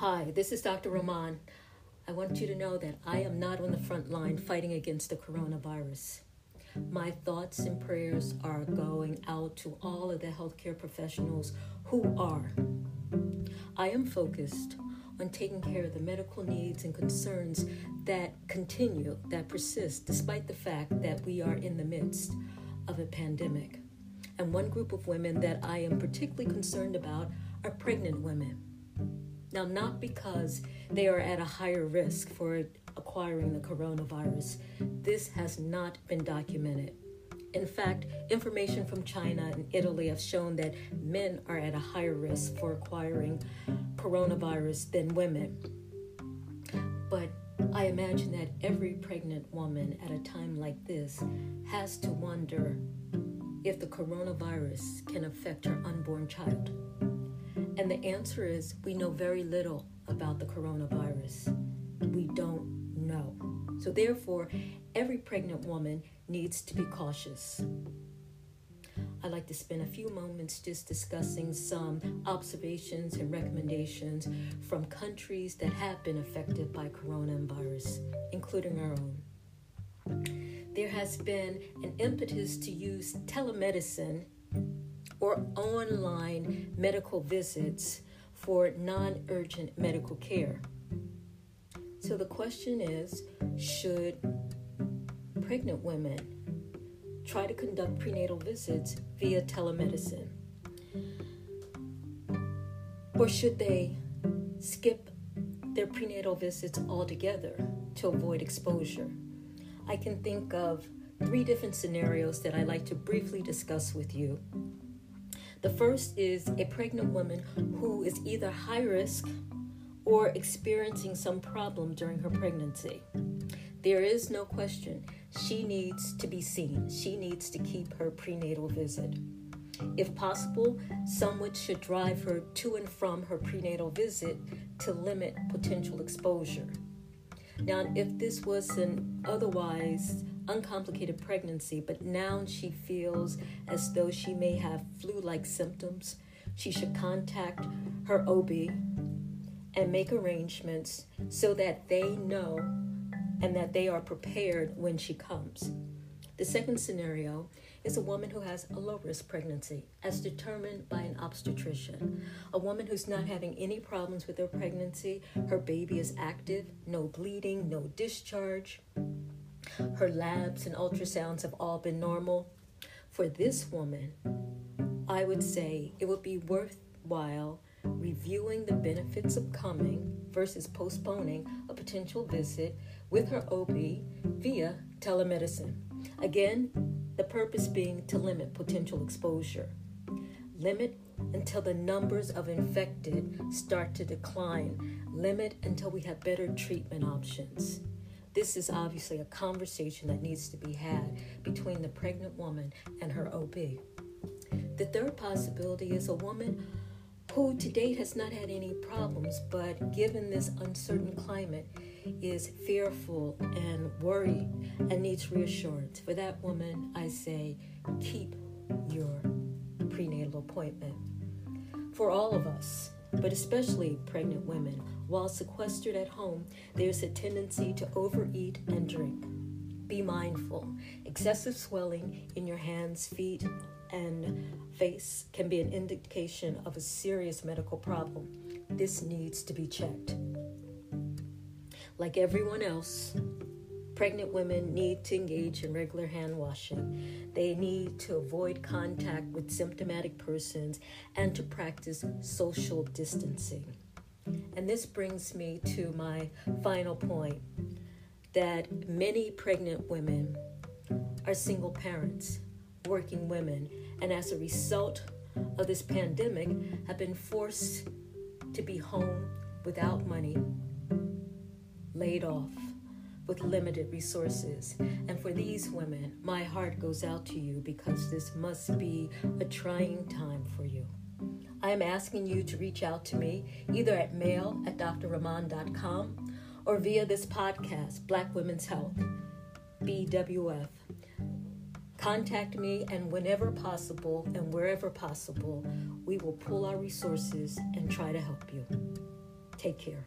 Hi, this is Dr. Rahman. I want you to know that I am not on the front line fighting against the coronavirus. My thoughts and prayers are going out to all of the healthcare professionals who are. I am focused on taking care of the medical needs and concerns that continue, that persist, despite the fact that we are in the midst of a pandemic. And one group of women that I am particularly concerned about are pregnant women. Now, not because they are at a higher risk for acquiring the coronavirus, this has not been documented. In fact, information from China and Italy have shown that men are at a higher risk for acquiring coronavirus than women. But I imagine that every pregnant woman at a time like this has to wonder if the coronavirus can affect her unborn child. And the answer is we know very little about the coronavirus. We don't know. So, therefore, every pregnant woman needs to be cautious. I'd like to spend a few moments just discussing some observations and recommendations from countries that have been affected by coronavirus, including our own. There has been an impetus to use telemedicine or online medical visits for non urgent medical care. So the question is should pregnant women try to conduct prenatal visits via telemedicine? Or should they skip their prenatal visits altogether to avoid exposure? I can think of three different scenarios that I'd like to briefly discuss with you the first is a pregnant woman who is either high risk or experiencing some problem during her pregnancy. There is no question she needs to be seen. She needs to keep her prenatal visit. If possible, someone should drive her to and from her prenatal visit to limit potential exposure. Now, if this was an otherwise uncomplicated pregnancy, but now she feels as though she may have flu like symptoms. She should contact her OB and make arrangements so that they know and that they are prepared when she comes. The second scenario is a woman who has a low risk pregnancy, as determined by an obstetrician. A woman who's not having any problems with her pregnancy, her baby is active, no bleeding, no discharge. Her labs and ultrasounds have all been normal. For this woman, I would say it would be worthwhile reviewing the benefits of coming versus postponing a potential visit with her OB via telemedicine. Again, the purpose being to limit potential exposure. Limit until the numbers of infected start to decline. Limit until we have better treatment options. This is obviously a conversation that needs to be had between the pregnant woman and her OB. The third possibility is a woman who to date has not had any problems, but given this uncertain climate, is fearful and worried and needs reassurance. For that woman, I say, keep your prenatal appointment. For all of us, but especially pregnant women, while sequestered at home, there's a tendency to overeat and drink. Be mindful. Excessive swelling in your hands, feet, and face can be an indication of a serious medical problem. This needs to be checked. Like everyone else, pregnant women need to engage in regular hand washing. They need to avoid contact with symptomatic persons and to practice social distancing. And this brings me to my final point that many pregnant women are single parents, working women, and as a result of this pandemic, have been forced to be home without money, laid off, with limited resources. And for these women, my heart goes out to you because this must be a trying time for you. I am asking you to reach out to me either at mail at doctorrahman.com or via this podcast, Black Women's Health, BWH. Contact me, and whenever possible and wherever possible, we will pull our resources and try to help you. Take care.